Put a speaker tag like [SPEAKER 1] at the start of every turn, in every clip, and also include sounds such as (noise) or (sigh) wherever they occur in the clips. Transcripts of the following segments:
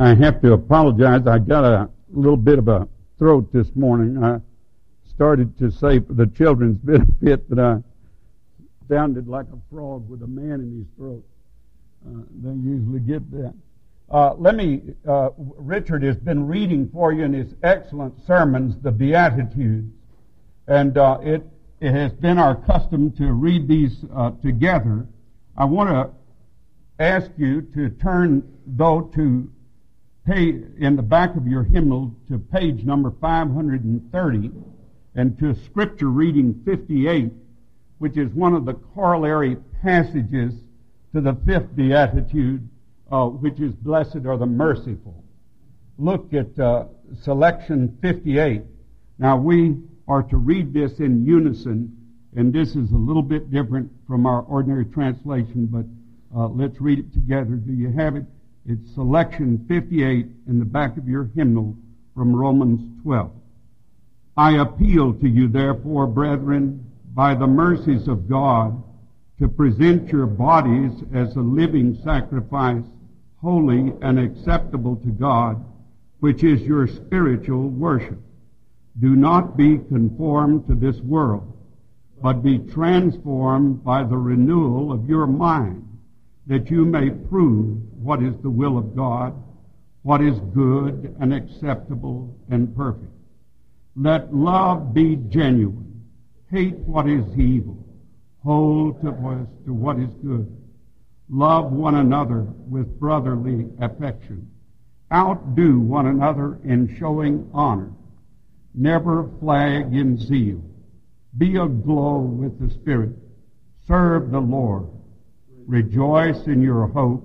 [SPEAKER 1] I have to apologize. I got a little bit of a throat this morning. I started to say for the children's (laughs) benefit that I sounded like a frog with a man in his throat. Uh, they usually get that. Uh, let me, uh, Richard has been reading for you in his excellent sermons, the Beatitudes. And uh, it, it has been our custom to read these uh, together. I want to ask you to turn, though, to in the back of your hymnal to page number 530 and to scripture reading 58, which is one of the corollary passages to the fifth beatitude, uh, which is blessed are the merciful. Look at uh, selection 58. Now we are to read this in unison, and this is a little bit different from our ordinary translation, but uh, let's read it together. Do you have it? It's selection 58 in the back of your hymnal from Romans 12. I appeal to you, therefore, brethren, by the mercies of God, to present your bodies as a living sacrifice, holy and acceptable to God, which is your spiritual worship. Do not be conformed to this world, but be transformed by the renewal of your mind that you may prove what is the will of God, what is good and acceptable and perfect. Let love be genuine. Hate what is evil. Hold to what is good. Love one another with brotherly affection. Outdo one another in showing honor. Never flag in zeal. Be aglow with the Spirit. Serve the Lord Rejoice in your hope.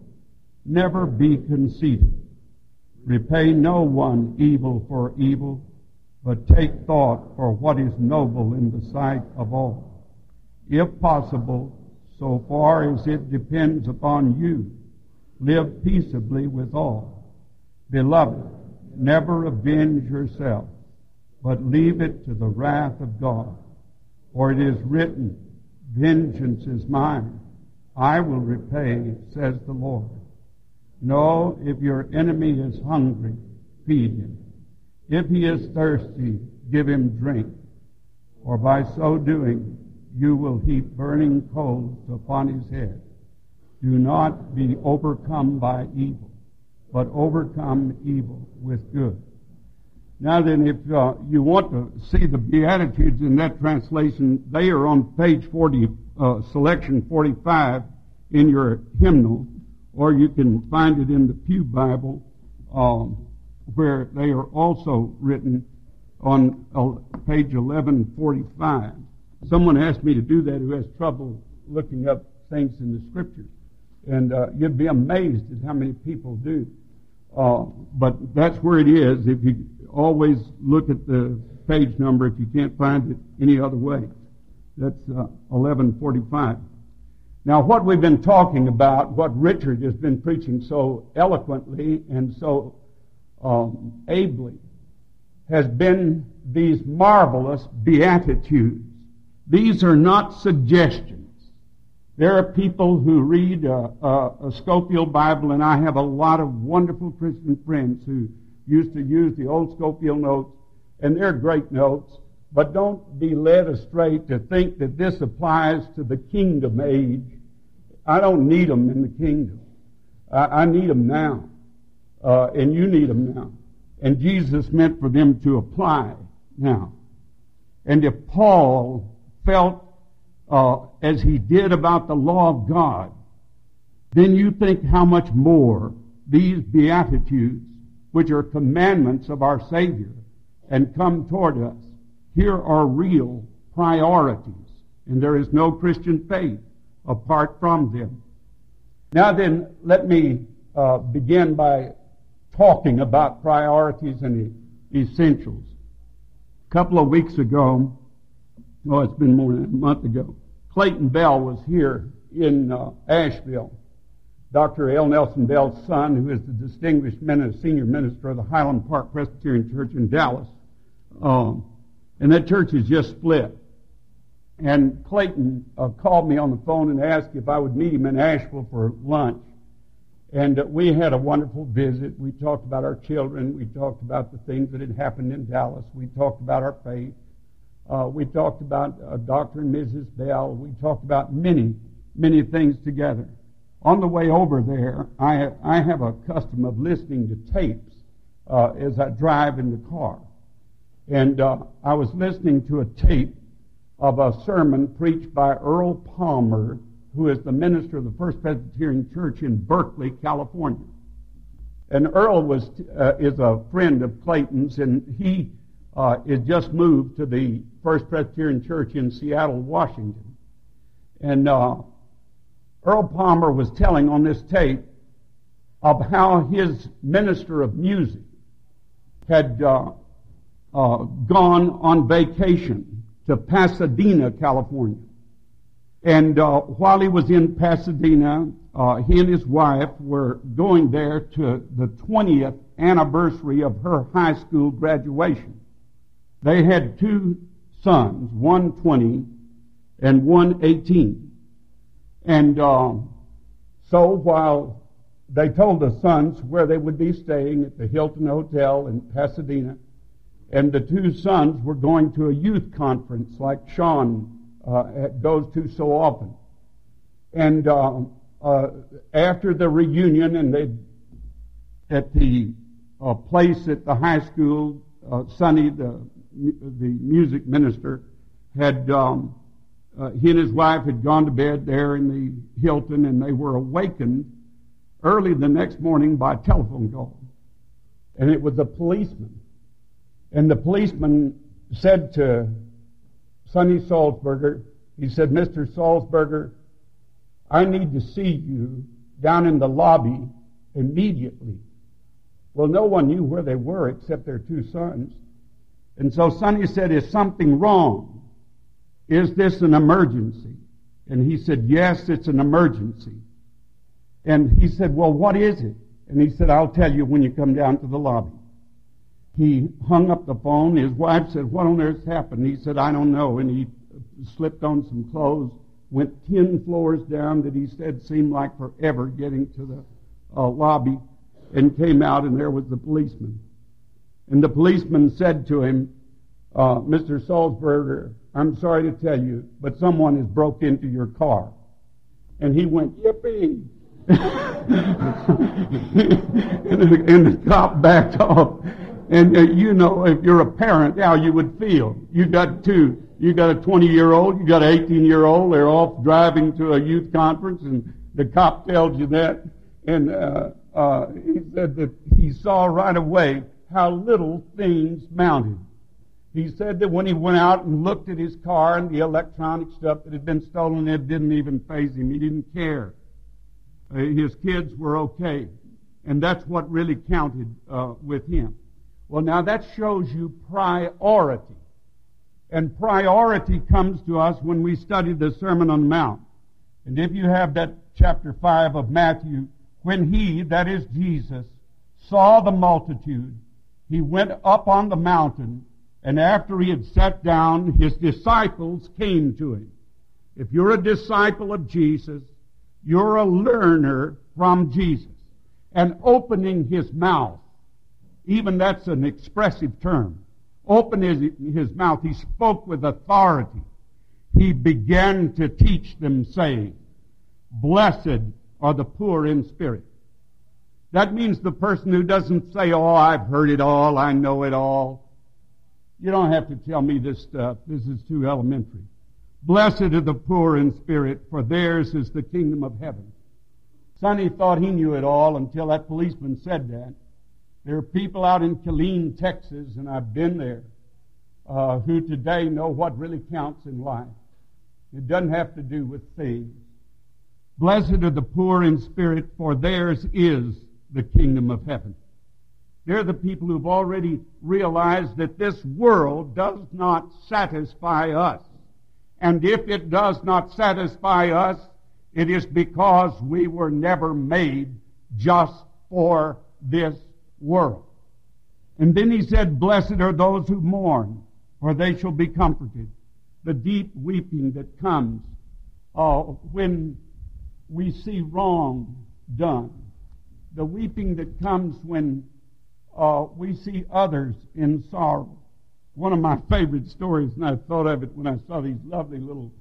[SPEAKER 1] Never be conceited. Repay no one evil for evil, but take thought for what is noble in the sight of all. If possible, so far as it depends upon you, live peaceably with all. Beloved, never avenge yourself, but leave it to the wrath of God. For it is written, Vengeance is mine. I will repay, says the Lord. No, if your enemy is hungry, feed him. If he is thirsty, give him drink. For by so doing, you will heap burning coals upon his head. Do not be overcome by evil, but overcome evil with good. Now then, if uh, you want to see the Beatitudes in that translation, they are on page 40 uh, selection 45 in your hymnal, or you can find it in the Pew Bible, um, where they are also written on uh, page 1145. Someone asked me to do that who has trouble looking up things in the scriptures. And uh, you'd be amazed at how many people do. Uh, but that's where it is. If you always look at the page number, if you can't find it any other way. That's uh, 1145. Now, what we've been talking about, what Richard has been preaching so eloquently and so um, ably, has been these marvelous beatitudes. These are not suggestions. There are people who read a, a, a Scofield Bible, and I have a lot of wonderful Christian friends who used to use the old Scofield notes, and they're great notes. But don't be led astray to think that this applies to the kingdom age. I don't need them in the kingdom. I, I need them now. Uh, and you need them now. And Jesus meant for them to apply now. And if Paul felt uh, as he did about the law of God, then you think how much more these Beatitudes, which are commandments of our Savior and come toward us, here are real priorities, and there is no Christian faith apart from them. Now then, let me uh, begin by talking about priorities and essentials. A couple of weeks ago, oh, it's been more than a month ago, Clayton Bell was here in uh, Asheville. Dr. L. Nelson Bell's son, who is the distinguished minister, senior minister of the Highland Park Presbyterian Church in Dallas. Um, and that church is just split. And Clayton uh, called me on the phone and asked if I would meet him in Asheville for lunch. And uh, we had a wonderful visit. We talked about our children. We talked about the things that had happened in Dallas. We talked about our faith. Uh, we talked about uh, Dr. and Mrs. Bell. We talked about many, many things together. On the way over there, I, I have a custom of listening to tapes uh, as I drive in the car. And uh, I was listening to a tape of a sermon preached by Earl Palmer, who is the minister of the First Presbyterian Church in Berkeley, California. And Earl was uh, is a friend of Clayton's, and he uh, is just moved to the First Presbyterian Church in Seattle, Washington. And uh, Earl Palmer was telling on this tape of how his minister of music had uh, uh, gone on vacation to Pasadena, California. And uh, while he was in Pasadena, uh, he and his wife were going there to the 20th anniversary of her high school graduation. They had two sons, one 20 and one 18. And uh, so while they told the sons where they would be staying at the Hilton Hotel in Pasadena, and the two sons were going to a youth conference like Sean uh, goes to so often. And uh, uh, after the reunion, and they at the uh, place at the high school, uh, Sonny, the the music minister, had um, uh, he and his wife had gone to bed there in the Hilton, and they were awakened early the next morning by a telephone call, and it was a policeman and the policeman said to Sonny Salzberger, he said, Mr. Salzberger, I need to see you down in the lobby immediately. Well, no one knew where they were except their two sons. And so Sonny said, Is something wrong? Is this an emergency? And he said, Yes, it's an emergency. And he said, Well, what is it? And he said, I'll tell you when you come down to the lobby. He hung up the phone. His wife said, What on earth happened? He said, I don't know. And he slipped on some clothes, went 10 floors down that he said seemed like forever getting to the uh, lobby, and came out, and there was the policeman. And the policeman said to him, uh, Mr. Salzberger, I'm sorry to tell you, but someone has broke into your car. And he went, Yippee! (laughs) and, the, and the cop backed off. And uh, you know, if you're a parent, how you would feel. You got two. You got a 20 year old, you got an 18 year old, they're off driving to a youth conference and the cop tells you that. And, uh, uh, he said that he saw right away how little things mounted. He said that when he went out and looked at his car and the electronic stuff that had been stolen, it didn't even faze him. He didn't care. Uh, his kids were okay. And that's what really counted uh, with him. Well, now that shows you priority. And priority comes to us when we study the Sermon on the Mount. And if you have that chapter 5 of Matthew, when he, that is Jesus, saw the multitude, he went up on the mountain, and after he had sat down, his disciples came to him. If you're a disciple of Jesus, you're a learner from Jesus. And opening his mouth, even that's an expressive term. Opened his, his mouth. He spoke with authority. He began to teach them saying, Blessed are the poor in spirit. That means the person who doesn't say, Oh, I've heard it all, I know it all. You don't have to tell me this stuff. This is too elementary. Blessed are the poor in spirit, for theirs is the kingdom of heaven. Sonny thought he knew it all until that policeman said that. There are people out in Killeen, Texas, and I've been there, uh, who today know what really counts in life. It doesn't have to do with things. Blessed are the poor in spirit, for theirs is the kingdom of heaven. They're the people who've already realized that this world does not satisfy us. And if it does not satisfy us, it is because we were never made just for this world. And then he said, Blessed are those who mourn, for they shall be comforted. The deep weeping that comes uh, when we see wrong done. The weeping that comes when uh, we see others in sorrow. One of my favorite stories, and I thought of it when I saw these lovely little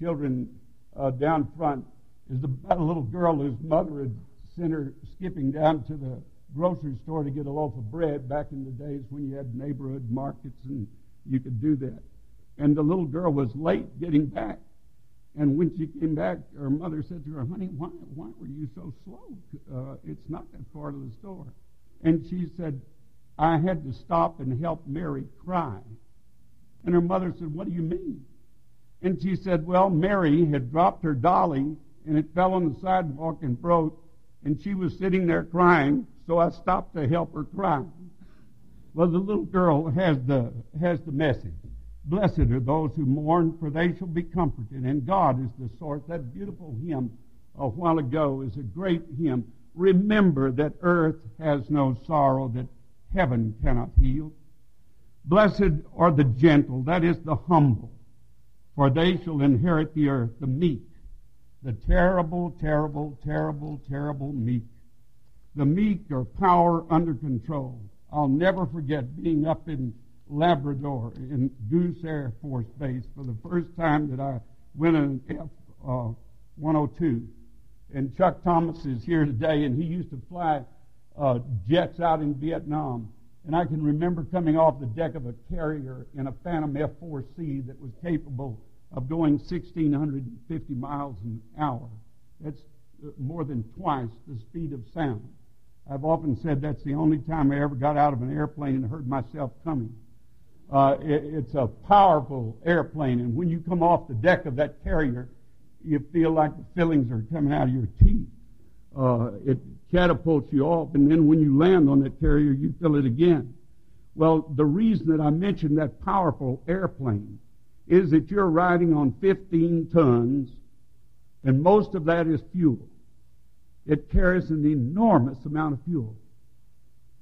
[SPEAKER 1] children uh, down front, is about a little girl whose mother had sent her skipping down to the grocery store to get a loaf of bread back in the days when you had neighborhood markets and you could do that. And the little girl was late getting back. And when she came back, her mother said to her, Honey, why, why were you so slow? Uh, it's not that far to the store. And she said, I had to stop and help Mary cry. And her mother said, What do you mean? And she said, Well, Mary had dropped her dolly and it fell on the sidewalk and broke, and she was sitting there crying, so I stopped to help her cry. Well, the little girl has the, has the message. Blessed are those who mourn, for they shall be comforted. And God is the source. That beautiful hymn a while ago is a great hymn. Remember that earth has no sorrow that heaven cannot heal. Blessed are the gentle, that is the humble, for they shall inherit the earth, the meek, the terrible, terrible, terrible, terrible meek. The meek are power under control. I'll never forget being up in Labrador in Goose Air Force Base for the first time that I went in F uh, 102. And Chuck Thomas is here today, and he used to fly uh, jets out in Vietnam. And I can remember coming off the deck of a carrier in a Phantom F4C that was capable of going 1,650 miles an hour. That's uh, more than twice the speed of sound. I've often said that's the only time I ever got out of an airplane and heard myself coming. Uh, it, it's a powerful airplane, and when you come off the deck of that carrier, you feel like the fillings are coming out of your teeth. Uh, it catapults you off, and then when you land on that carrier, you feel it again. Well, the reason that I mentioned that powerful airplane is that you're riding on 15 tons, and most of that is fuel. It carries an enormous amount of fuel.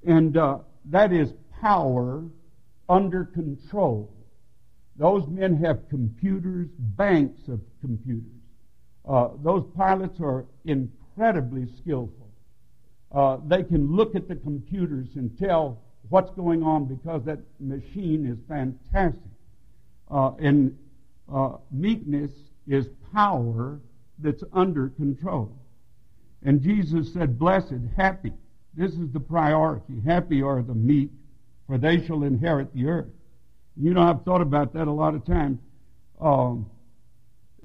[SPEAKER 1] And uh, that is power under control. Those men have computers, banks of computers. Uh, those pilots are incredibly skillful. Uh, they can look at the computers and tell what's going on because that machine is fantastic. Uh, and uh, meekness is power that's under control. And Jesus said, Blessed, happy. This is the priority. Happy are the meek, for they shall inherit the earth. You know, I've thought about that a lot of times. Um,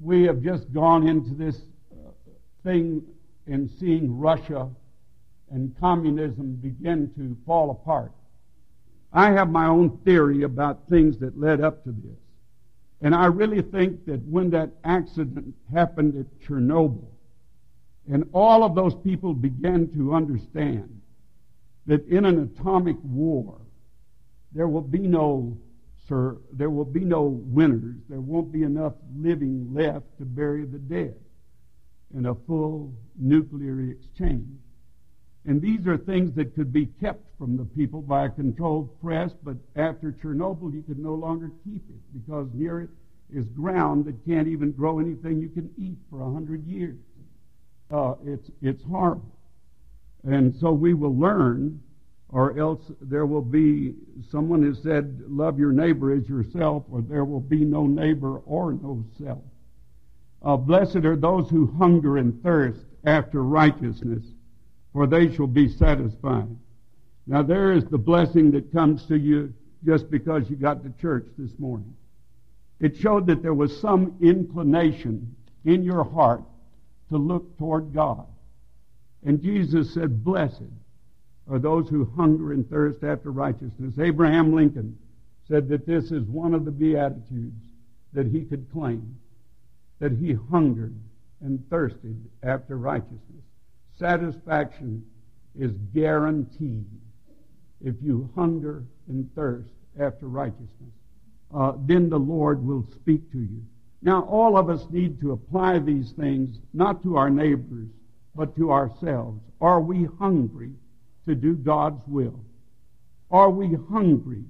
[SPEAKER 1] we have just gone into this uh, thing in seeing Russia and communism begin to fall apart. I have my own theory about things that led up to this. And I really think that when that accident happened at Chernobyl, and all of those people began to understand that in an atomic war, there will be no, sir, there will be no winners. There won't be enough living left to bury the dead in a full nuclear exchange. And these are things that could be kept from the people by a controlled press, but after Chernobyl, you could no longer keep it because near it is ground that can't even grow anything you can eat for a hundred years. Uh, it's, it's horrible. And so we will learn, or else there will be, someone has said, love your neighbor as yourself, or there will be no neighbor or no self. Uh, blessed are those who hunger and thirst after righteousness for they shall be satisfied. Now there is the blessing that comes to you just because you got to church this morning. It showed that there was some inclination in your heart to look toward God. And Jesus said, Blessed are those who hunger and thirst after righteousness. Abraham Lincoln said that this is one of the Beatitudes that he could claim, that he hungered and thirsted after righteousness satisfaction is guaranteed. If you hunger and thirst after righteousness, uh, then the Lord will speak to you. Now, all of us need to apply these things not to our neighbors, but to ourselves. Are we hungry to do God's will? Are we hungry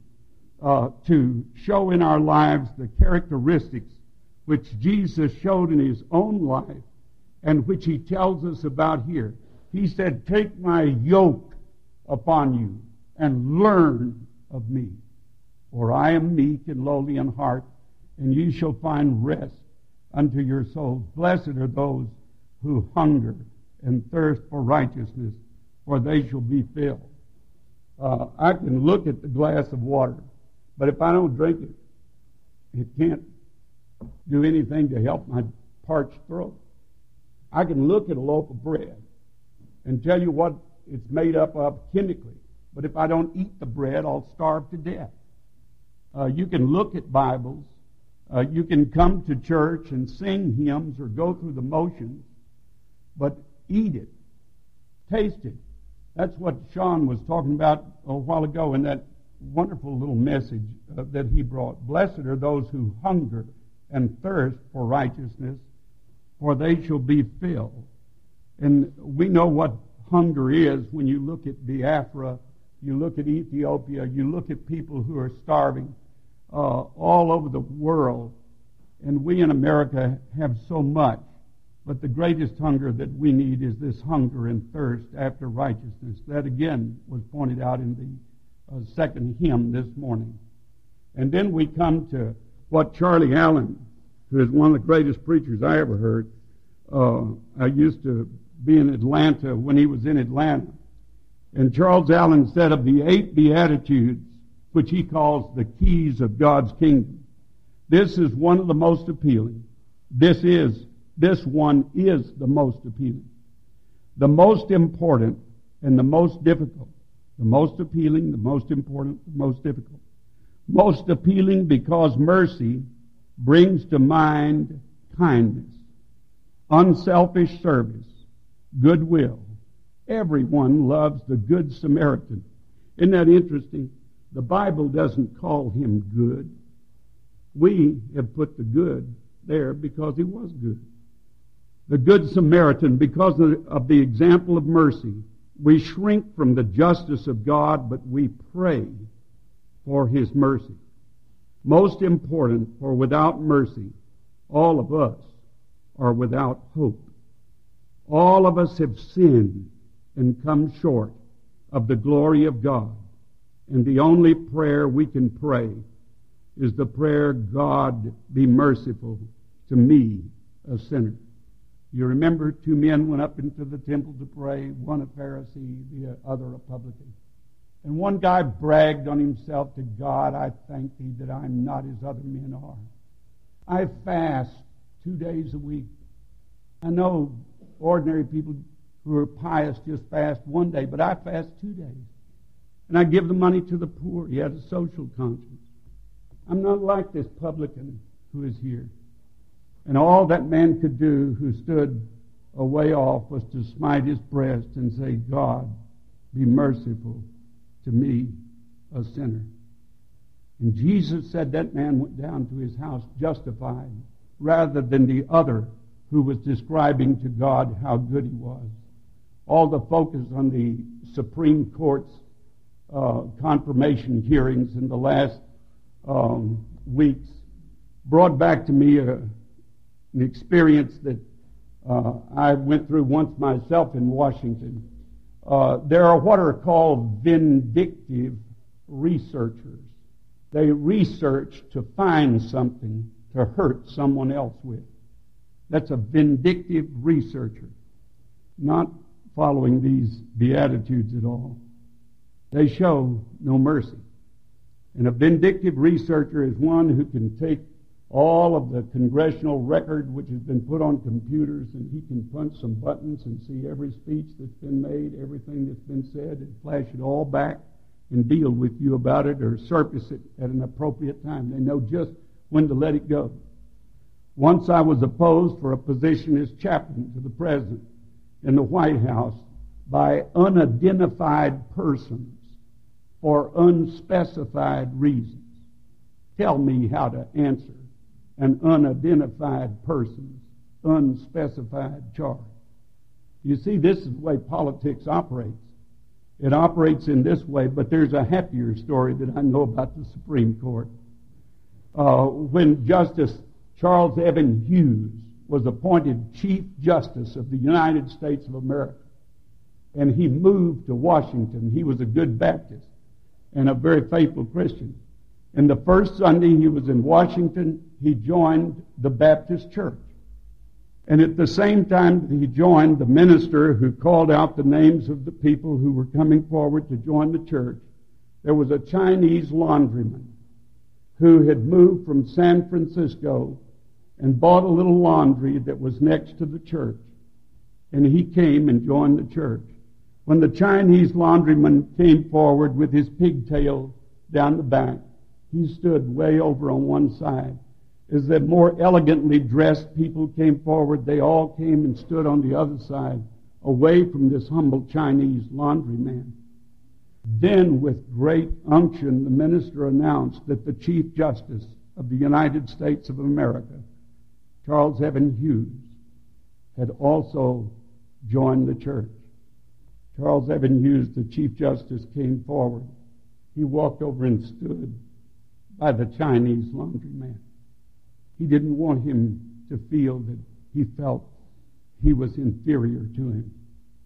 [SPEAKER 1] uh, to show in our lives the characteristics which Jesus showed in his own life and which he tells us about here? He said, Take my yoke upon you and learn of me. For I am meek and lowly in heart, and ye shall find rest unto your souls. Blessed are those who hunger and thirst for righteousness, for they shall be filled. Uh, I can look at the glass of water, but if I don't drink it, it can't do anything to help my parched throat. I can look at a loaf of bread and tell you what it's made up of chemically, but if I don't eat the bread, I'll starve to death. Uh, you can look at Bibles, uh, you can come to church and sing hymns or go through the motions, but eat it, taste it. That's what Sean was talking about a while ago in that wonderful little message uh, that he brought. Blessed are those who hunger and thirst for righteousness, for they shall be filled. And we know what hunger is when you look at Biafra, you look at Ethiopia, you look at people who are starving uh, all over the world. And we in America have so much. But the greatest hunger that we need is this hunger and thirst after righteousness. That again was pointed out in the uh, second hymn this morning. And then we come to what Charlie Allen, who is one of the greatest preachers I ever heard, uh, I used to be in Atlanta when he was in Atlanta. And Charles Allen said of the eight Beatitudes, which he calls the keys of God's kingdom, this is one of the most appealing. This is this one is the most appealing. The most important and the most difficult. The most appealing, the most important, the most difficult. Most appealing because mercy brings to mind kindness, unselfish service, goodwill. Everyone loves the Good Samaritan. Isn't that interesting? The Bible doesn't call him good. We have put the good there because he was good the Good Samaritan, because of the example of mercy, we shrink from the justice of God, but we pray for His mercy. Most important, for without mercy, all of us are without hope. All of us have sinned and come short of the glory of God. And the only prayer we can pray is the prayer, God be merciful to me, a sinner. You remember two men went up into the temple to pray, one a Pharisee, the other a publican. And one guy bragged on himself to God, I thank thee that I'm not as other men are. I fast two days a week. I know ordinary people who are pious just fast one day, but I fast two days. And I give the money to the poor. He has a social conscience. I'm not like this publican who is here. And all that man could do who stood a way off was to smite his breast and say, God, be merciful to me, a sinner. And Jesus said that man went down to his house justified rather than the other who was describing to God how good he was. All the focus on the Supreme Court's uh, confirmation hearings in the last um, weeks brought back to me a, an experience that uh, I went through once myself in Washington. Uh, there are what are called vindictive researchers. They research to find something to hurt someone else with. That's a vindictive researcher, not following these beatitudes at all. They show no mercy. And a vindictive researcher is one who can take all of the congressional record which has been put on computers, and he can punch some buttons and see every speech that's been made, everything that's been said, and flash it all back and deal with you about it or surface it at an appropriate time. They know just when to let it go. Once I was opposed for a position as chaplain to the president in the White House by unidentified persons for unspecified reasons. Tell me how to answer an unidentified person's unspecified charge. You see, this is the way politics operates. It operates in this way, but there's a happier story that I know about the Supreme Court. Uh, when Justice Charles Evan Hughes was appointed Chief Justice of the United States of America, and he moved to Washington, he was a good Baptist and a very faithful Christian. And the first Sunday he was in Washington, he joined the Baptist Church. And at the same time he joined the minister who called out the names of the people who were coming forward to join the church, there was a Chinese laundryman who had moved from San Francisco and bought a little laundry that was next to the church. And he came and joined the church. When the Chinese laundryman came forward with his pigtail down the back, he stood way over on one side. As the more elegantly dressed people came forward, they all came and stood on the other side, away from this humble Chinese laundryman. Then, with great unction, the minister announced that the Chief Justice of the United States of America, Charles Evan Hughes, had also joined the church. Charles Evan Hughes, the Chief Justice, came forward. He walked over and stood by the Chinese laundryman. He didn't want him to feel that he felt he was inferior to him.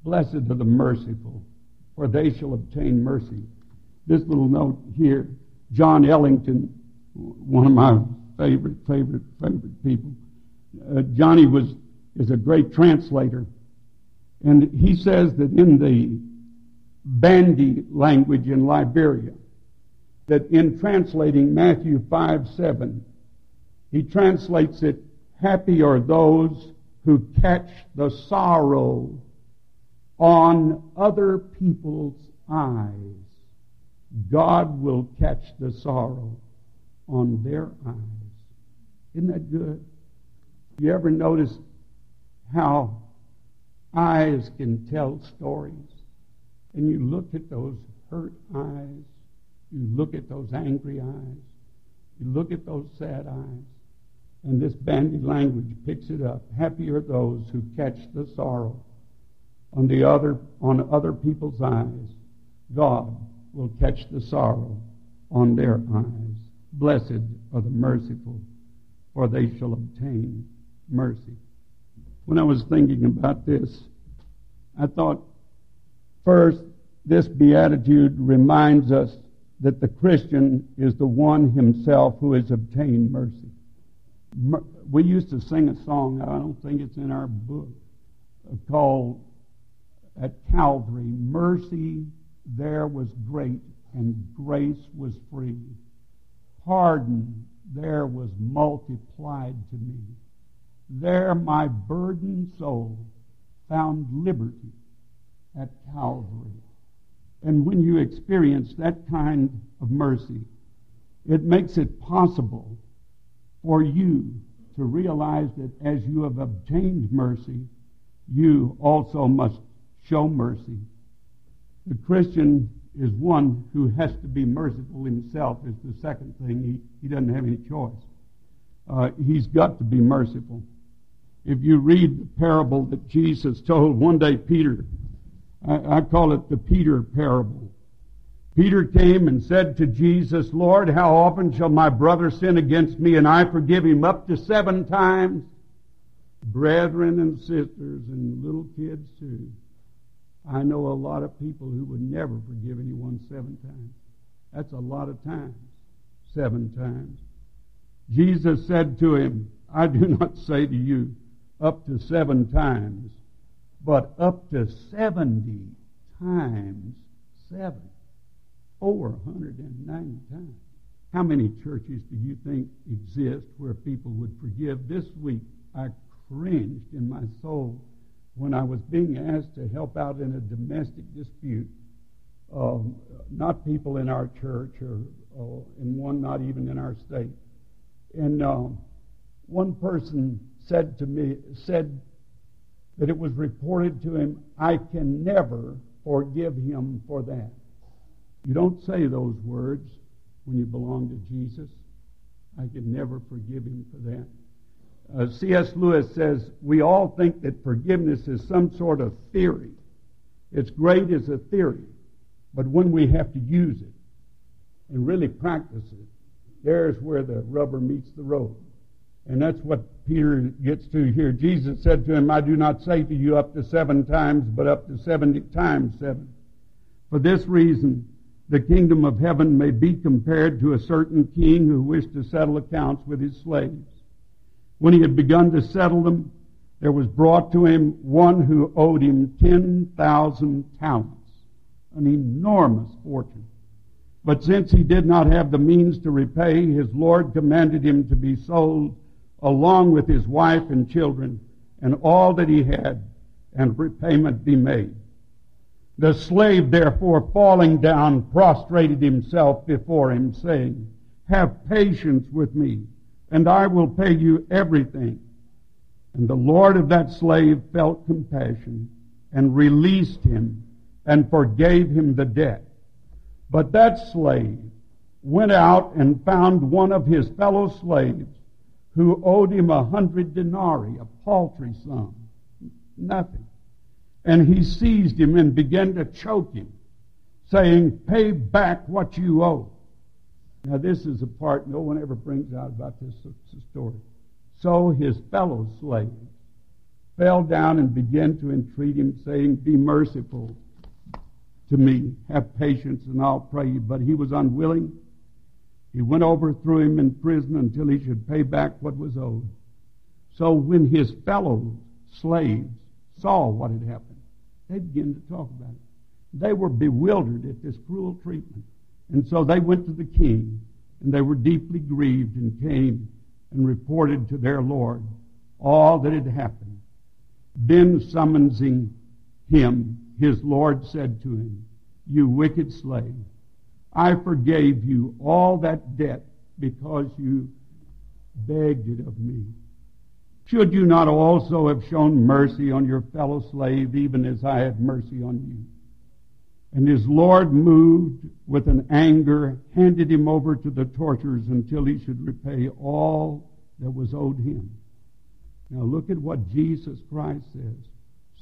[SPEAKER 1] Blessed are the merciful, for they shall obtain mercy. This little note here, John Ellington, one of my favorite, favorite, favorite people. Uh, Johnny was is a great translator, and he says that in the Bandi language in Liberia, that in translating Matthew 5 7, he translates it, Happy are those who catch the sorrow on other people's eyes. God will catch the sorrow on their eyes. Isn't that good? You ever notice how eyes can tell stories? And you look at those hurt eyes, you look at those angry eyes, you look at those sad eyes, and this Bandi language picks it up. Happy are those who catch the sorrow on the other on other people's eyes. God will catch the sorrow on their eyes. Blessed are the merciful, for they shall obtain mercy. When I was thinking about this, I thought first, this beatitude reminds us that the Christian is the one himself who has obtained mercy. We used to sing a song, I don't think it's in our book, called At Calvary, Mercy there was great and grace was free. Pardon there was multiplied to me. There my burdened soul found liberty at Calvary. And when you experience that kind of mercy, it makes it possible for you to realize that as you have obtained mercy, you also must show mercy. The Christian is one who has to be merciful himself, is the second thing. He, he doesn't have any choice. Uh, he's got to be merciful. If you read the parable that Jesus told, one day Peter, I, I call it the Peter parable. Peter came and said to Jesus, Lord, how often shall my brother sin against me and I forgive him? Up to seven times? Brethren and sisters and little kids too. I know a lot of people who would never forgive anyone seven times. That's a lot of times. Seven times. Jesus said to him, I do (laughs) not say to you up to seven times, but up to seventy times seven. Over 190 times. How many churches do you think exist where people would forgive? This week I cringed in my soul when I was being asked to help out in a domestic dispute. Um, not people in our church, or, or one not even in our state. And um, one person said to me, said that it was reported to him, I can never forgive him for that. You don't say those words when you belong to Jesus. I can never forgive him for that. Uh, C.S. Lewis says, We all think that forgiveness is some sort of theory. It's great as a theory, but when we have to use it and really practice it, there's where the rubber meets the road. And that's what Peter gets to here. Jesus said to him, I do not say to you up to seven times, but up to seventy times seven. For this reason, the kingdom of heaven may be compared to a certain king who wished to settle accounts with his slaves. When he had begun to settle them, there was brought to him one who owed him 10,000 talents, an enormous fortune. But since he did not have the means to repay, his Lord commanded him to be sold along with his wife and children and all that he had, and repayment be made. The slave, therefore, falling down, prostrated himself before him, saying, Have patience with me, and I will pay you everything. And the Lord of that slave felt compassion and released him and forgave him the debt. But that slave went out and found one of his fellow slaves who owed him a hundred denarii, a paltry sum. Nothing. And he seized him and began to choke him, saying, Pay back what you owe. Now, this is a part no one ever brings out about this story. So his fellow slaves fell down and began to entreat him, saying, Be merciful to me, have patience, and I'll pray you. But he was unwilling. He went over, threw him in prison until he should pay back what was owed. So when his fellow slaves saw what had happened, they began to talk about it. They were bewildered at this cruel treatment. And so they went to the king, and they were deeply grieved and came and reported to their Lord all that had happened. Then summoning him, his Lord said to him, You wicked slave, I forgave you all that debt because you begged it of me. Should you not also have shown mercy on your fellow slave, even as I had mercy on you? And his Lord, moved with an anger, handed him over to the torturers until he should repay all that was owed him. Now look at what Jesus Christ says.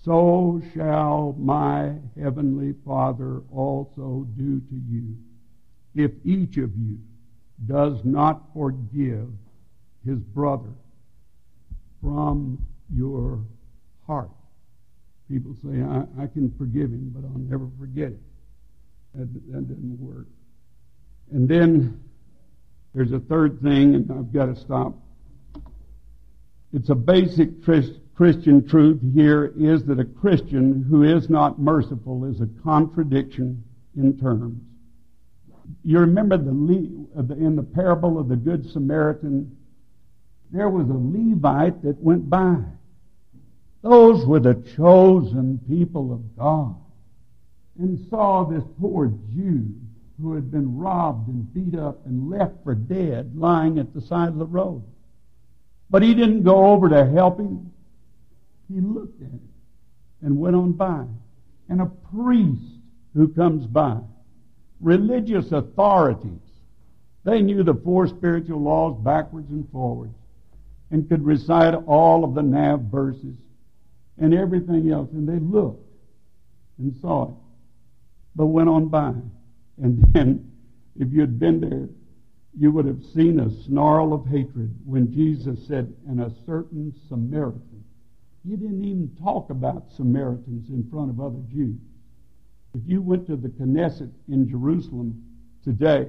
[SPEAKER 1] So shall my heavenly Father also do to you if each of you does not forgive his brother from your heart. People say, I, I can forgive him, but I'll never forget it. That, that didn't work. And then there's a third thing, and I've got to stop. It's a basic Christian truth here is that a Christian who is not merciful is a contradiction in terms. You remember uh, the in the parable of the Good Samaritan, there was a Levite that went by. Those were the chosen people of God. And saw this poor Jew who had been robbed and beat up and left for dead lying at the side of the road. But he didn't go over to help him. He looked at him and went on by. And a priest who comes by religious authorities. They knew the four spiritual laws backwards and forwards and could recite all of the Nav verses and everything else. And they looked and saw it, but went on by. And then, if you'd been there, you would have seen a snarl of hatred when Jesus said, and a certain Samaritan. He didn't even talk about Samaritans in front of other Jews. If you went to the Knesset in Jerusalem today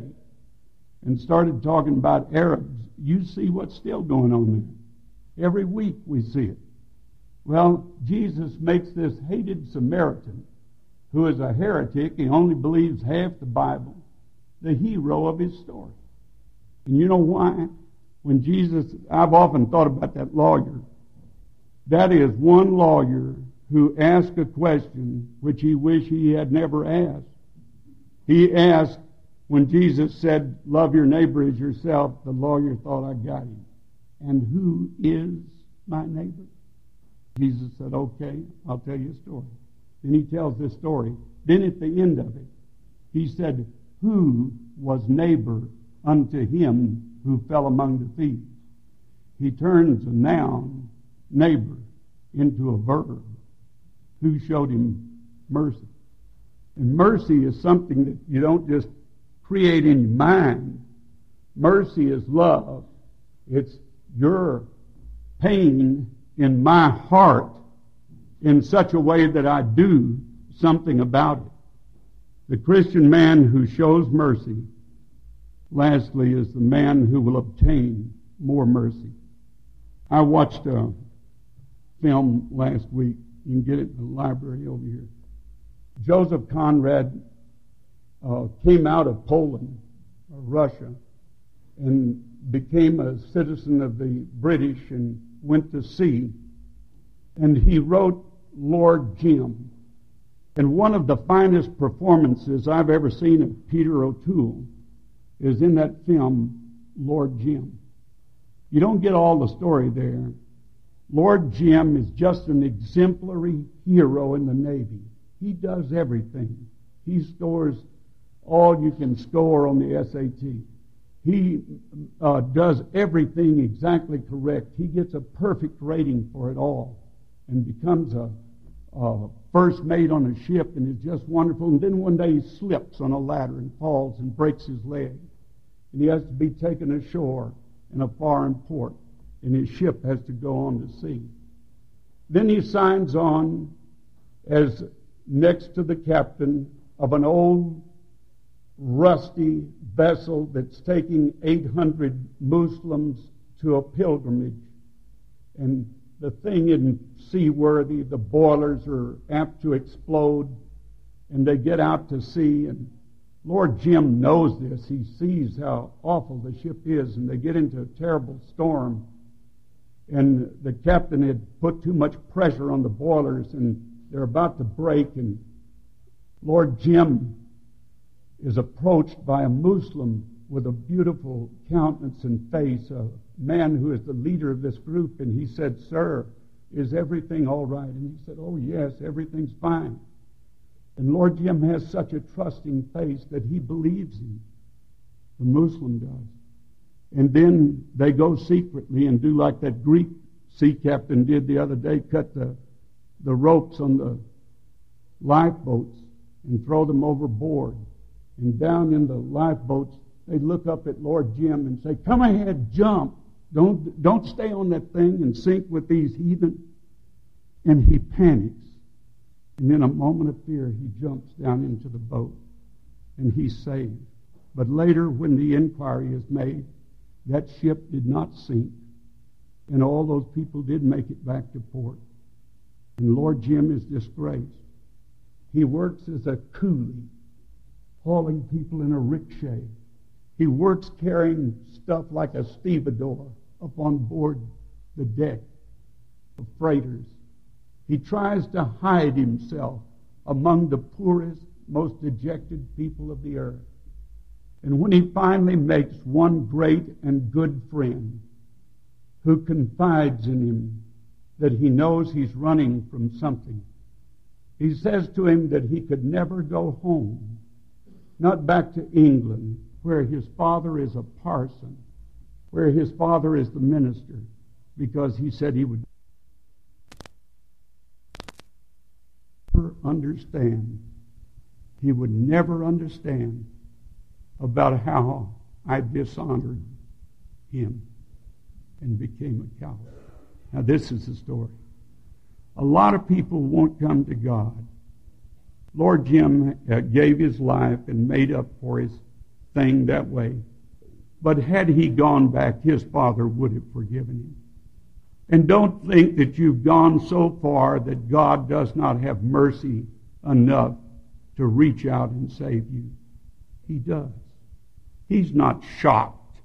[SPEAKER 1] and started talking about Arabs, you see what's still going on there. Every week we see it. Well, Jesus makes this hated Samaritan, who is a heretic, he only believes half the Bible, the hero of his story. And you know why? When Jesus, I've often thought about that lawyer. That is one lawyer who asked a question which he wished he had never asked. He asked, when Jesus said, Love your neighbor as yourself, the lawyer thought, I got him. And who is my neighbor? Jesus said, Okay, I'll tell you a story. Then he tells this story. Then at the end of it, he said, who was neighbor unto him who fell among the thieves. He turns a noun, neighbor, into a verb. Who showed him mercy? And mercy is something that you don't just create in your mind. Mercy is love. It's your pain in my heart in such a way that I do something about it. The Christian man who shows mercy, lastly, is the man who will obtain more mercy. I watched a film last week. You can get it in the library over here. Joseph Conrad uh, came out of Poland, or Russia, and became a citizen of the British and went to sea. And he wrote Lord Jim. And one of the finest performances I've ever seen of Peter O'Toole is in that film, Lord Jim. You don't get all the story there. Lord Jim is just an exemplary hero in the Navy. He does everything. He scores all you can score on the SAT. He uh, does everything exactly correct. He gets a perfect rating for it all and becomes a, a first mate on a ship and is just wonderful. And then one day he slips on a ladder and falls and breaks his leg. And he has to be taken ashore in a foreign port. And his ship has to go on to sea. Then he signs on as next to the captain of an old rusty vessel that's taking 800 Muslims to a pilgrimage. And the thing isn't seaworthy. The boilers are apt to explode. And they get out to sea. And Lord Jim knows this. He sees how awful the ship is. And they get into a terrible storm. And the captain had put too much pressure on the boilers. And they're about to break. And Lord Jim is approached by a Muslim with a beautiful countenance and face, a man who is the leader of this group, and he said, Sir, is everything all right? And he said, Oh, yes, everything's fine. And Lord Jim has such a trusting face that he believes him. The Muslim does. And then they go secretly and do like that Greek sea captain did the other day, cut the, the ropes on the lifeboats and throw them overboard. And down in the lifeboats, they look up at Lord Jim and say, Come ahead, jump. Don't, don't stay on that thing and sink with these heathen. And he panics. And in a moment of fear, he jumps down into the boat and he's saved. But later, when the inquiry is made, that ship did not sink. And all those people did make it back to port. And Lord Jim is disgraced. He works as a coolie hauling people in a rickshaw. He works carrying stuff like a stevedore up on board the deck of freighters. He tries to hide himself among the poorest, most dejected people of the earth. And when he finally makes one great and good friend who confides in him that he knows he's running from something, he says to him that he could never go home not back to England, where his father is a parson, where his father is the minister, because he said he would never understand. He would never understand about how I dishonored him and became a coward. Now, this is the story. A lot of people won't come to God Lord Jim uh, gave his life and made up for his thing that way. But had he gone back, his father would have forgiven him. And don't think that you've gone so far that God does not have mercy enough to reach out and save you. He does. He's not shocked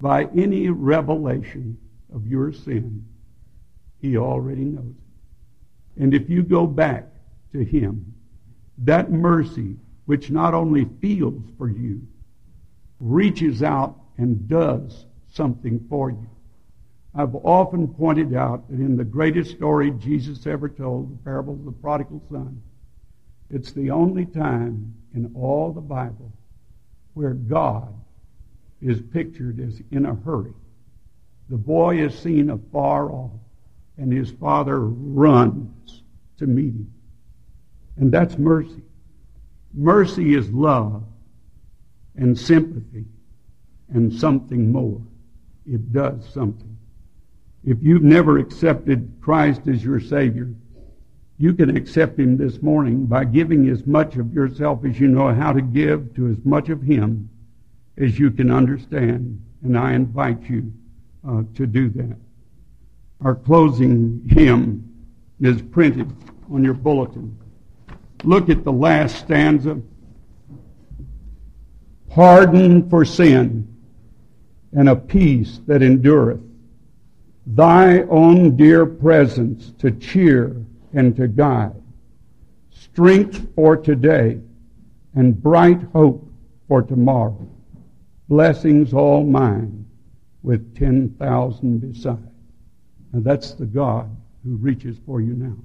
[SPEAKER 1] by any revelation of your sin. He already knows it. And if you go back to Him, that mercy, which not only feels for you, reaches out and does something for you. I've often pointed out that in the greatest story Jesus ever told, the parable of the prodigal son, it's the only time in all the Bible where God is pictured as in a hurry. The boy is seen afar off, and his father runs to meet him. And that's mercy. Mercy is love and sympathy and something more. It does something. If you've never accepted Christ as your Savior, you can accept Him this morning by giving as much of yourself as you know how to give to as much of Him as you can understand. And I invite you uh, to do that. Our closing hymn is printed on your bulletin. Look at the last stanza. Pardon for sin and a peace that endureth. Thy own dear presence to cheer and to guide. Strength for today and bright hope for tomorrow. Blessings all mine with 10,000 beside. And that's the God who reaches for you now.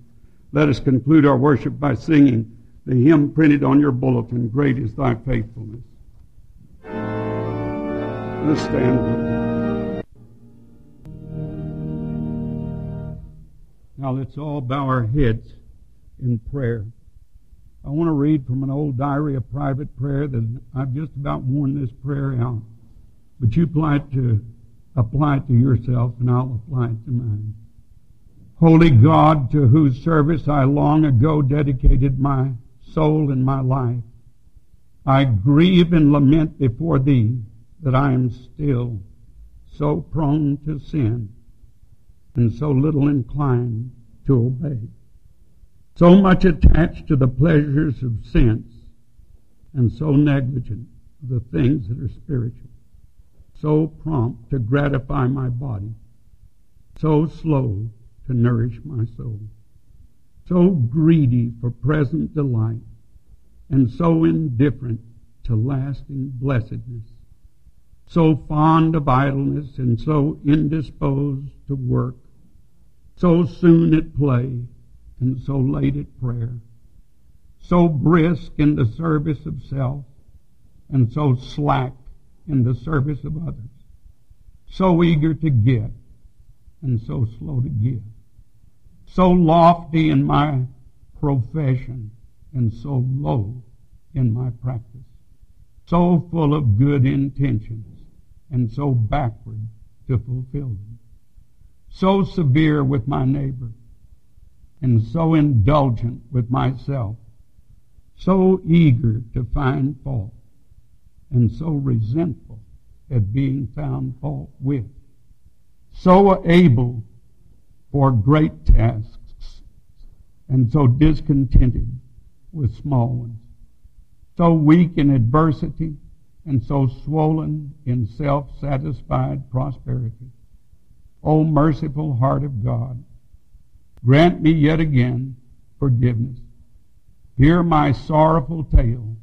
[SPEAKER 1] Let us conclude our worship by singing the hymn printed on your bulletin, Great is Thy Faithfulness. Let's stand. Now let's all bow our heads in prayer. I want to read from an old diary of private prayer that I've just about worn this prayer out. But you apply it to apply it to yourself and I'll apply it to mine. Holy God, to whose service I long ago dedicated my soul and my life, I grieve and lament before thee that I am still so prone to sin and so little inclined to obey. So much attached to the pleasures of sense and so negligent of the things that are spiritual. So prompt to gratify my body, so slow to nourish my soul, so greedy for present delight, and so indifferent to lasting blessedness, so fond of idleness and so indisposed to work, so soon at play and so late at prayer, so brisk in the service of self and so slack in the service of others. So eager to get and so slow to give. So lofty in my profession and so low in my practice. So full of good intentions and so backward to fulfill them. So severe with my neighbor and so indulgent with myself. So eager to find fault and so resentful at being found fault with, so able for great tasks, and so discontented with small ones, so weak in adversity, and so swollen in self-satisfied prosperity. O merciful heart of God, grant me yet again forgiveness. Hear my sorrowful tale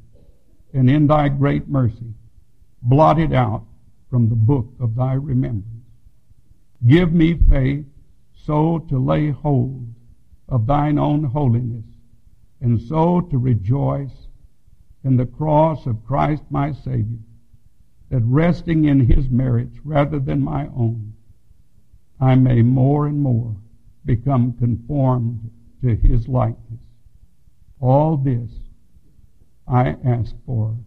[SPEAKER 1] and in thy great mercy, blot it out from the book of thy remembrance. Give me faith so to lay hold of thine own holiness, and so to rejoice in the cross of Christ my Savior, that resting in his merits rather than my own, I may more and more become conformed to his likeness. All this I ask for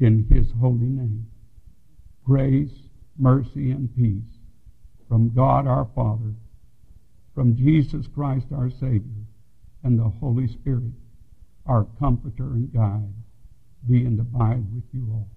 [SPEAKER 1] in his holy name. Grace, mercy, and peace from God our Father, from Jesus Christ our Savior, and the Holy Spirit, our comforter and guide, be and abide with you all.